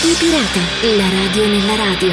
Radio Pirata, la radio nella radio.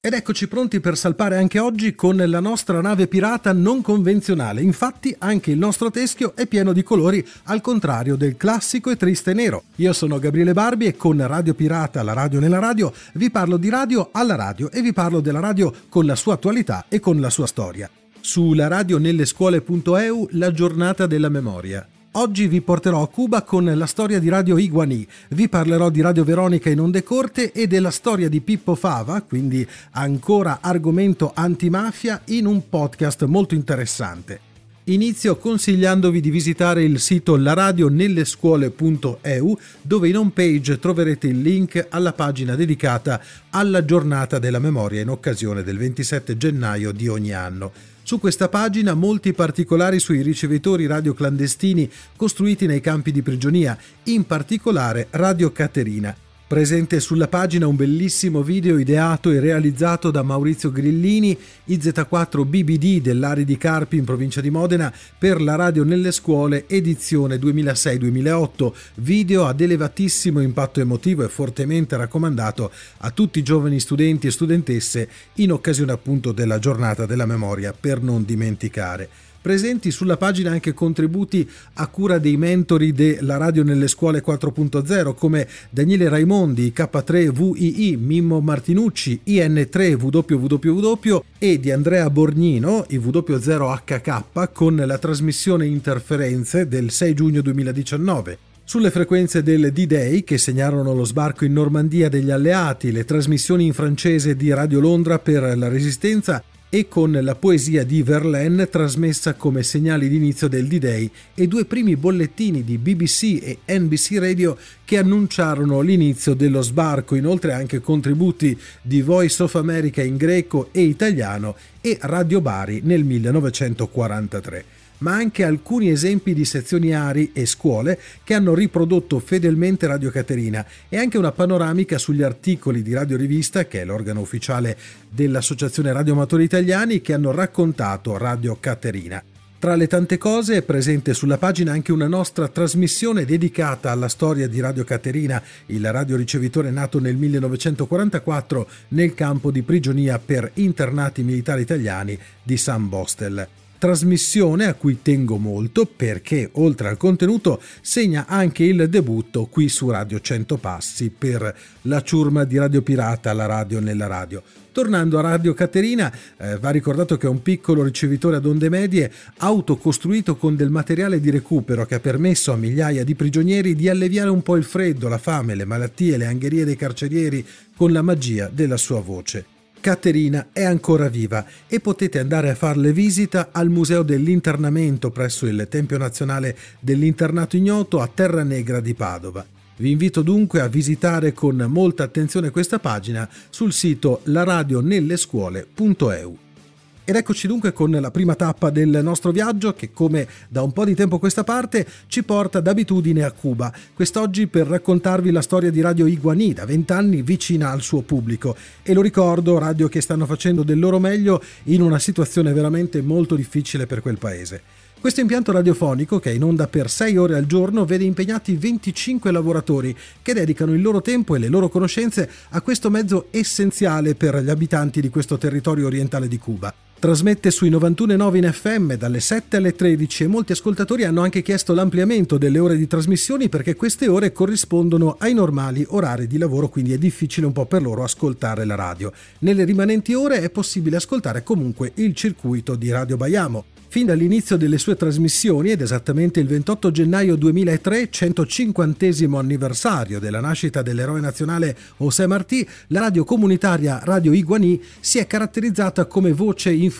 Ed eccoci pronti per salpare anche oggi con la nostra nave pirata non convenzionale. Infatti anche il nostro teschio è pieno di colori al contrario del classico e triste nero. Io sono Gabriele Barbi e con Radio Pirata, la radio nella radio, vi parlo di radio alla radio e vi parlo della radio con la sua attualità e con la sua storia. Sulla radio nelle scuole.eu la giornata della memoria. Oggi vi porterò a Cuba con la storia di Radio Iguani, vi parlerò di Radio Veronica in onde corte e della storia di Pippo Fava, quindi ancora argomento antimafia, in un podcast molto interessante. Inizio consigliandovi di visitare il sito laradionellescuole.eu dove in home page troverete il link alla pagina dedicata alla giornata della memoria in occasione del 27 gennaio di ogni anno. Su questa pagina molti particolari sui ricevitori radio clandestini costruiti nei campi di prigionia, in particolare Radio Caterina. Presente sulla pagina un bellissimo video ideato e realizzato da Maurizio Grillini, IZ4 BBD dell'Ari di Carpi in provincia di Modena per la radio nelle scuole edizione 2006-2008, video ad elevatissimo impatto emotivo e fortemente raccomandato a tutti i giovani studenti e studentesse in occasione appunto della giornata della memoria per non dimenticare presenti sulla pagina anche contributi a cura dei mentori della radio nelle scuole 4.0 come Daniele Raimondi, K3 VII, Mimmo Martinucci, IN3 WWW e di Andrea Borgnino, IW0HK con la trasmissione Interferenze del 6 giugno 2019. Sulle frequenze del D-Day che segnarono lo sbarco in Normandia degli alleati, le trasmissioni in francese di Radio Londra per la Resistenza e con la poesia di Verlaine trasmessa come segnali d'inizio del D-Day e due primi bollettini di BBC e NBC Radio che annunciarono l'inizio dello sbarco, inoltre anche contributi di Voice of America in greco e italiano e Radio Bari nel 1943 ma anche alcuni esempi di sezioni ARI e scuole che hanno riprodotto fedelmente Radio Caterina e anche una panoramica sugli articoli di Radio Rivista, che è l'organo ufficiale dell'Associazione Radioamatori Italiani, che hanno raccontato Radio Caterina. Tra le tante cose è presente sulla pagina anche una nostra trasmissione dedicata alla storia di Radio Caterina, il radioricevitore nato nel 1944 nel campo di prigionia per internati militari italiani di San Bostel trasmissione a cui tengo molto perché oltre al contenuto segna anche il debutto qui su Radio 100 Passi per la ciurma di Radio Pirata, la radio nella radio. Tornando a Radio Caterina, eh, va ricordato che è un piccolo ricevitore ad onde medie autocostruito con del materiale di recupero che ha permesso a migliaia di prigionieri di alleviare un po' il freddo, la fame, le malattie, le angherie dei carcerieri con la magia della sua voce. Caterina è ancora viva e potete andare a farle visita al Museo dell'Internamento presso il Tempio Nazionale dell'Internato Ignoto a Terra Negra di Padova. Vi invito dunque a visitare con molta attenzione questa pagina sul sito laradionellescuole.eu. Ed eccoci dunque con la prima tappa del nostro viaggio che come da un po' di tempo a questa parte ci porta d'abitudine a Cuba, quest'oggi per raccontarvi la storia di Radio Iguani, da vent'anni vicina al suo pubblico. E lo ricordo, radio che stanno facendo del loro meglio in una situazione veramente molto difficile per quel paese. Questo impianto radiofonico, che è in onda per 6 ore al giorno, vede impegnati 25 lavoratori che dedicano il loro tempo e le loro conoscenze a questo mezzo essenziale per gli abitanti di questo territorio orientale di Cuba. Trasmette sui 91.9 in FM dalle 7 alle 13 e molti ascoltatori hanno anche chiesto l'ampliamento delle ore di trasmissioni perché queste ore corrispondono ai normali orari di lavoro, quindi è difficile un po' per loro ascoltare la radio. Nelle rimanenti ore è possibile ascoltare comunque il circuito di Radio Baiamo. Fin dall'inizio delle sue trasmissioni, ed esattamente il 28 gennaio 2003, 150 anniversario della nascita dell'eroe nazionale José Martí, la radio comunitaria Radio Iguani si è caratterizzata come voce informativa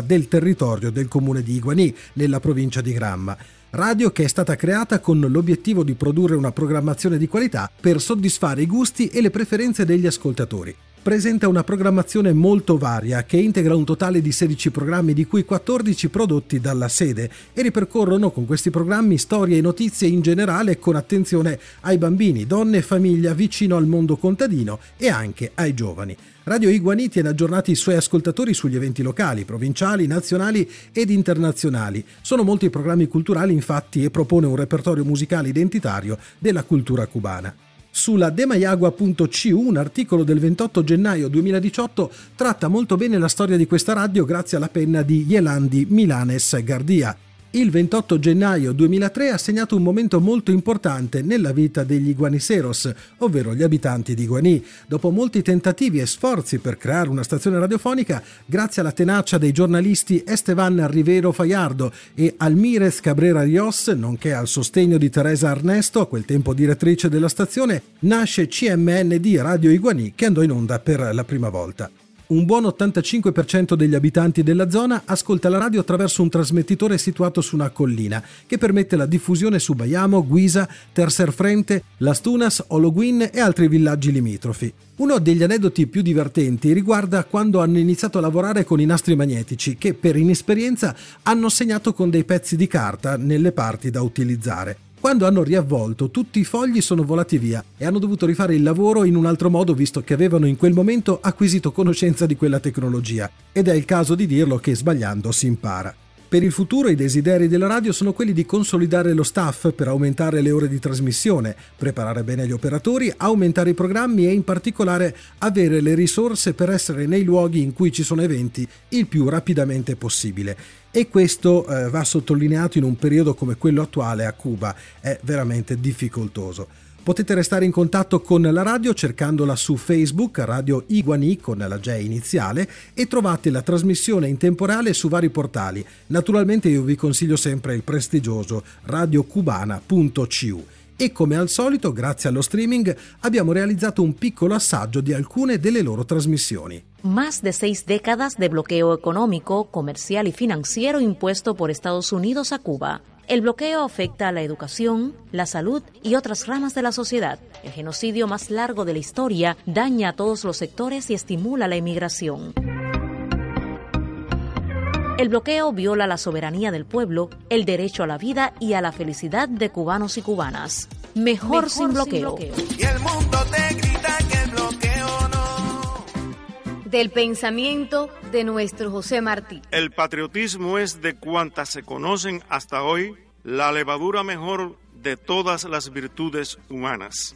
del territorio del comune di Iguani, nella provincia di Gramma radio che è stata creata con l'obiettivo di produrre una programmazione di qualità per soddisfare i gusti e le preferenze degli ascoltatori presenta una programmazione molto varia che integra un totale di 16 programmi di cui 14 prodotti dalla sede e ripercorrono con questi programmi storie e notizie in generale con attenzione ai bambini, donne e famiglia vicino al mondo contadino e anche ai giovani. Radio Iguani tiene aggiornati i suoi ascoltatori sugli eventi locali, provinciali, nazionali ed internazionali. Sono molti i programmi culturali infatti e propone un repertorio musicale identitario della cultura cubana. Sulla demayagua.cu un articolo del 28 gennaio 2018 tratta molto bene la storia di questa radio grazie alla penna di Yelandi Milanes Gardia il 28 gennaio 2003 ha segnato un momento molto importante nella vita degli Iguaniseros, ovvero gli abitanti di Iguaní. Dopo molti tentativi e sforzi per creare una stazione radiofonica, grazie alla tenacia dei giornalisti Esteban Rivero Fayardo e Almirez Cabrera Rios, nonché al sostegno di Teresa Arnesto, a quel tempo direttrice della stazione, nasce CMN di Radio Iguaní che andò in onda per la prima volta. Un buon 85% degli abitanti della zona ascolta la radio attraverso un trasmettitore situato su una collina che permette la diffusione su Baiamo, Guisa, Tercer Frente, Las Tunas, Ologuin e altri villaggi limitrofi. Uno degli aneddoti più divertenti riguarda quando hanno iniziato a lavorare con i nastri magnetici che per inesperienza hanno segnato con dei pezzi di carta nelle parti da utilizzare. Quando hanno riavvolto, tutti i fogli sono volati via e hanno dovuto rifare il lavoro in un altro modo visto che avevano in quel momento acquisito conoscenza di quella tecnologia. Ed è il caso di dirlo che sbagliando si impara. Per il futuro i desideri della radio sono quelli di consolidare lo staff per aumentare le ore di trasmissione, preparare bene gli operatori, aumentare i programmi e in particolare avere le risorse per essere nei luoghi in cui ci sono eventi il più rapidamente possibile. E questo eh, va sottolineato in un periodo come quello attuale a Cuba, è veramente difficoltoso. Potete restare in contatto con la radio cercandola su Facebook, Radio Iguani con la J iniziale, e trovate la trasmissione in temporale su vari portali. Naturalmente io vi consiglio sempre il prestigioso radiocubana.cu. E come al solito, grazie allo streaming, abbiamo realizzato un piccolo assaggio di alcune delle loro trasmissioni. Más de seis décadas de bloqueo económico, comercial y financiero impuesto por Estados Unidos a Cuba. El bloqueo afecta a la educación, la salud y otras ramas de la sociedad. El genocidio más largo de la historia daña a todos los sectores y estimula la inmigración. El bloqueo viola la soberanía del pueblo, el derecho a la vida y a la felicidad de cubanos y cubanas. Mejor, Mejor sin, bloqueo. sin bloqueo. Y el mundo te grita que bloqueo. Del pensamiento de nuestro José Martí. El patriotismo es de cuantas se conocen hasta hoy la levadura mejor de todas las virtudes humanas.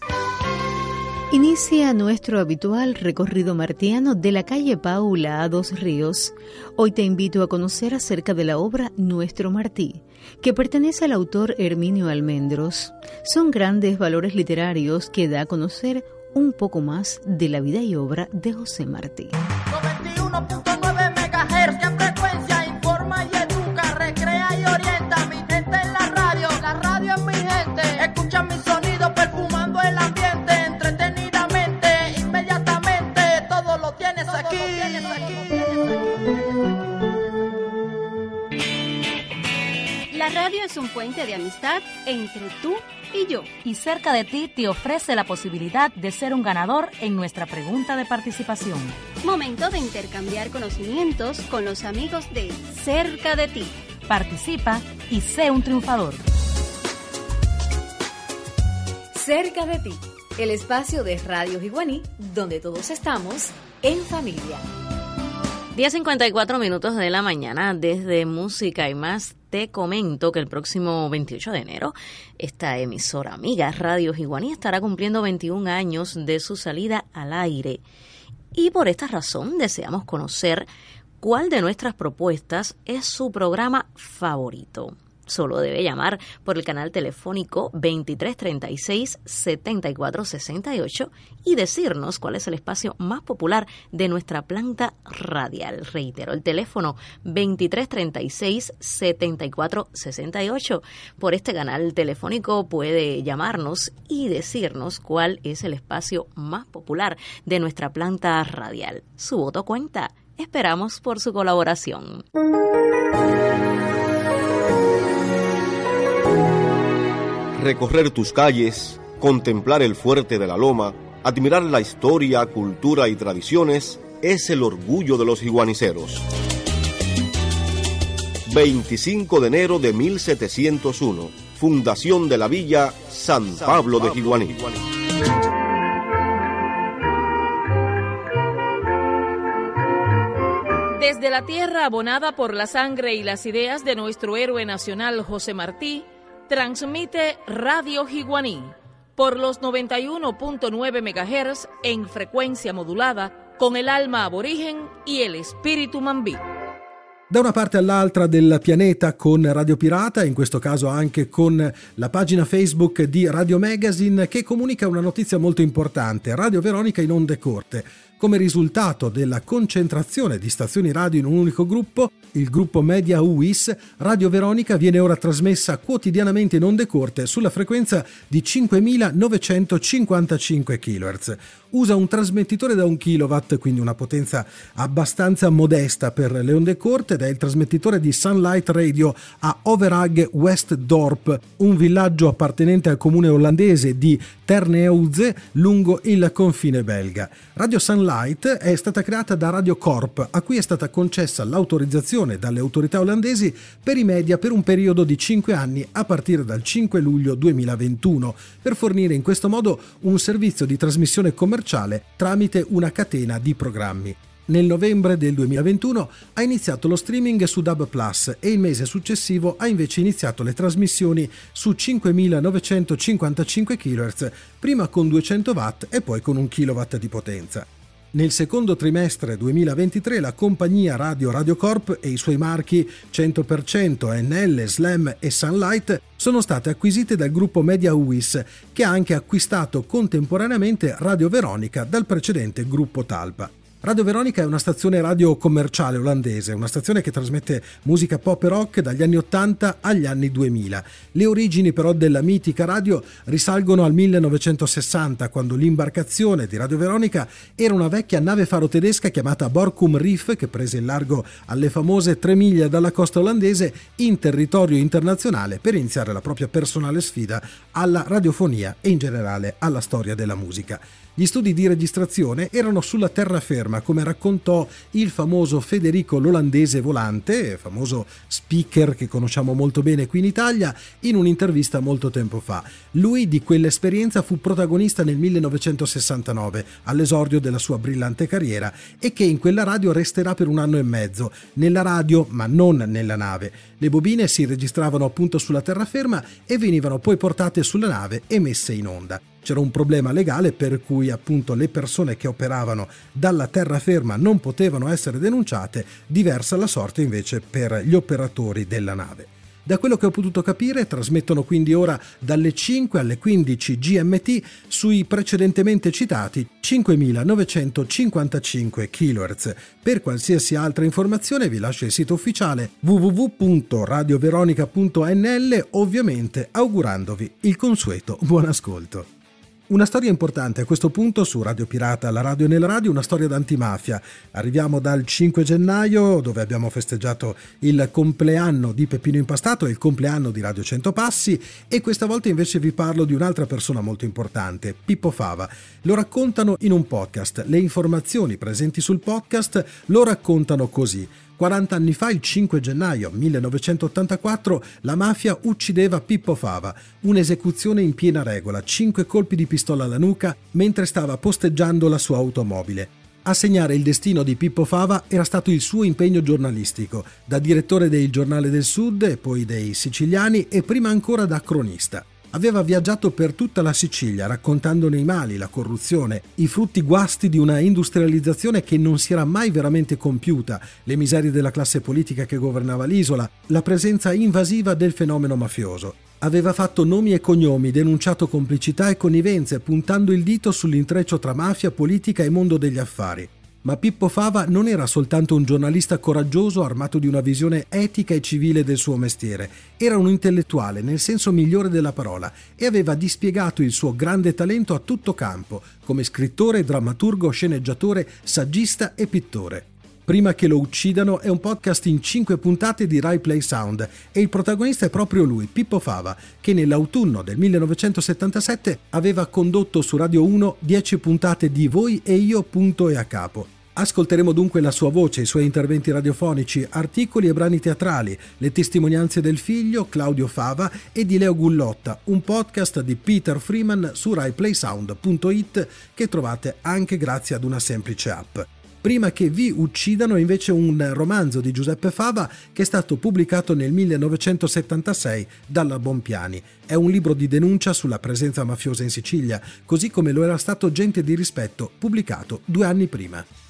Inicia nuestro habitual recorrido martiano de la calle Paula a Dos Ríos. Hoy te invito a conocer acerca de la obra Nuestro Martí, que pertenece al autor Herminio Almendros. Son grandes valores literarios que da a conocer un poco más de la vida y obra de José Martí. 91.9 MHz, en frecuencia informa y educa, recrea y orienta. Mi gente en la radio, la radio es mi gente. Escucha mi sonido perfumando el ambiente. Entretenidamente, inmediatamente, todo lo tienes aquí. La radio es un puente de amistad entre tú y yo. Y cerca de ti te ofrece la posibilidad de ser un ganador en nuestra pregunta de participación. Momento de intercambiar conocimientos con los amigos de Cerca de ti. Participa y sé un triunfador. Cerca de ti, el espacio de Radio Iguaní donde todos estamos en familia. 10.54 minutos de la mañana desde Música y más te comento que el próximo 28 de enero esta emisora amiga Radio Iguaní estará cumpliendo 21 años de su salida al aire. Y por esta razón deseamos conocer cuál de nuestras propuestas es su programa favorito solo debe llamar por el canal telefónico 2336-7468 y decirnos cuál es el espacio más popular de nuestra planta radial. Reitero, el teléfono 2336-7468. Por este canal telefónico puede llamarnos y decirnos cuál es el espacio más popular de nuestra planta radial. Su voto cuenta. Esperamos por su colaboración. Recorrer tus calles, contemplar el fuerte de la loma, admirar la historia, cultura y tradiciones es el orgullo de los iguaniceros. 25 de enero de 1701, fundación de la villa San Pablo de Jiguaní. Desde la tierra abonada por la sangre y las ideas de nuestro héroe nacional José Martí, transmite Radio Jiguaní por los 91.9 MHz en frecuencia modulada con el alma aborigen y el espíritu mambí. da una parte all'altra del pianeta con Radio Pirata, in questo caso anche con la pagina Facebook di Radio Magazine che comunica una notizia molto importante, Radio Veronica in onde corte. Come risultato della concentrazione di stazioni radio in un unico gruppo, il gruppo Media UIS, Radio Veronica viene ora trasmessa quotidianamente in onde corte sulla frequenza di 5955 kHz. Usa un trasmettitore da 1 kW, quindi una potenza abbastanza modesta per le onde corte, ed è il trasmettitore di Sunlight Radio a Overhag Westdorp, un villaggio appartenente al comune olandese di Terneuze lungo il confine belga. Radio Sunlight Light è stata creata da Radio Corp, a cui è stata concessa l'autorizzazione dalle autorità olandesi per i media per un periodo di 5 anni a partire dal 5 luglio 2021, per fornire in questo modo un servizio di trasmissione commerciale tramite una catena di programmi. Nel novembre del 2021 ha iniziato lo streaming su Dub Plus e il mese successivo ha invece iniziato le trasmissioni su 5955 kHz, prima con 200 watt e poi con 1 kW di potenza. Nel secondo trimestre 2023 la compagnia Radio Radio Corp e i suoi marchi 100%, NL, Slam e Sunlight sono state acquisite dal gruppo Media UIS che ha anche acquistato contemporaneamente Radio Veronica dal precedente gruppo Talpa. Radio Veronica è una stazione radio commerciale olandese, una stazione che trasmette musica pop e rock dagli anni 80 agli anni 2000. Le origini però della mitica radio risalgono al 1960, quando l'imbarcazione di Radio Veronica era una vecchia nave faro tedesca chiamata Borkum Reef che prese il largo alle famose tre miglia dalla costa olandese in territorio internazionale per iniziare la propria personale sfida alla radiofonia e in generale alla storia della musica. Gli studi di registrazione erano sulla terraferma, come raccontò il famoso Federico l'olandese volante, famoso speaker che conosciamo molto bene qui in Italia, in un'intervista molto tempo fa. Lui di quell'esperienza fu protagonista nel 1969, all'esordio della sua brillante carriera, e che in quella radio resterà per un anno e mezzo, nella radio ma non nella nave. Le bobine si registravano appunto sulla terraferma e venivano poi portate sulla nave e messe in onda c'era un problema legale per cui appunto le persone che operavano dalla terraferma non potevano essere denunciate, diversa la sorte invece per gli operatori della nave. Da quello che ho potuto capire, trasmettono quindi ora dalle 5 alle 15 GMT sui precedentemente citati 5955 kHz. Per qualsiasi altra informazione vi lascio il sito ufficiale www.radioveronica.nl, ovviamente augurandovi il consueto buon ascolto. Una storia importante a questo punto su Radio Pirata, la radio nella radio, una storia d'antimafia. Arriviamo dal 5 gennaio dove abbiamo festeggiato il compleanno di Peppino Impastato e il compleanno di Radio 100 Passi e questa volta invece vi parlo di un'altra persona molto importante, Pippo Fava. Lo raccontano in un podcast. Le informazioni presenti sul podcast lo raccontano così. 40 anni fa, il 5 gennaio 1984, la mafia uccideva Pippo Fava, un'esecuzione in piena regola, 5 colpi di pistola alla nuca mentre stava posteggiando la sua automobile. A segnare il destino di Pippo Fava era stato il suo impegno giornalistico, da direttore del Giornale del Sud poi dei Siciliani e prima ancora da cronista. Aveva viaggiato per tutta la Sicilia raccontandone i mali, la corruzione, i frutti guasti di una industrializzazione che non si era mai veramente compiuta, le miserie della classe politica che governava l'isola, la presenza invasiva del fenomeno mafioso. Aveva fatto nomi e cognomi, denunciato complicità e connivenze, puntando il dito sull'intreccio tra mafia, politica e mondo degli affari. Ma Pippo Fava non era soltanto un giornalista coraggioso armato di una visione etica e civile del suo mestiere, era un intellettuale nel senso migliore della parola e aveva dispiegato il suo grande talento a tutto campo, come scrittore, drammaturgo, sceneggiatore, saggista e pittore. Prima che lo uccidano è un podcast in 5 puntate di Rai Play Sound e il protagonista è proprio lui, Pippo Fava, che nell'autunno del 1977 aveva condotto su Radio 1 10 puntate di Voi e io punto e a capo. Ascolteremo dunque la sua voce, i suoi interventi radiofonici, articoli e brani teatrali, le testimonianze del figlio Claudio Fava e di Leo Gullotta, un podcast di Peter Freeman su RaiPlaySound.it che trovate anche grazie ad una semplice app. Prima che vi uccidano invece un romanzo di Giuseppe Fava che è stato pubblicato nel 1976 dalla Bompiani. È un libro di denuncia sulla presenza mafiosa in Sicilia, così come lo era stato Gente di rispetto, pubblicato due anni prima.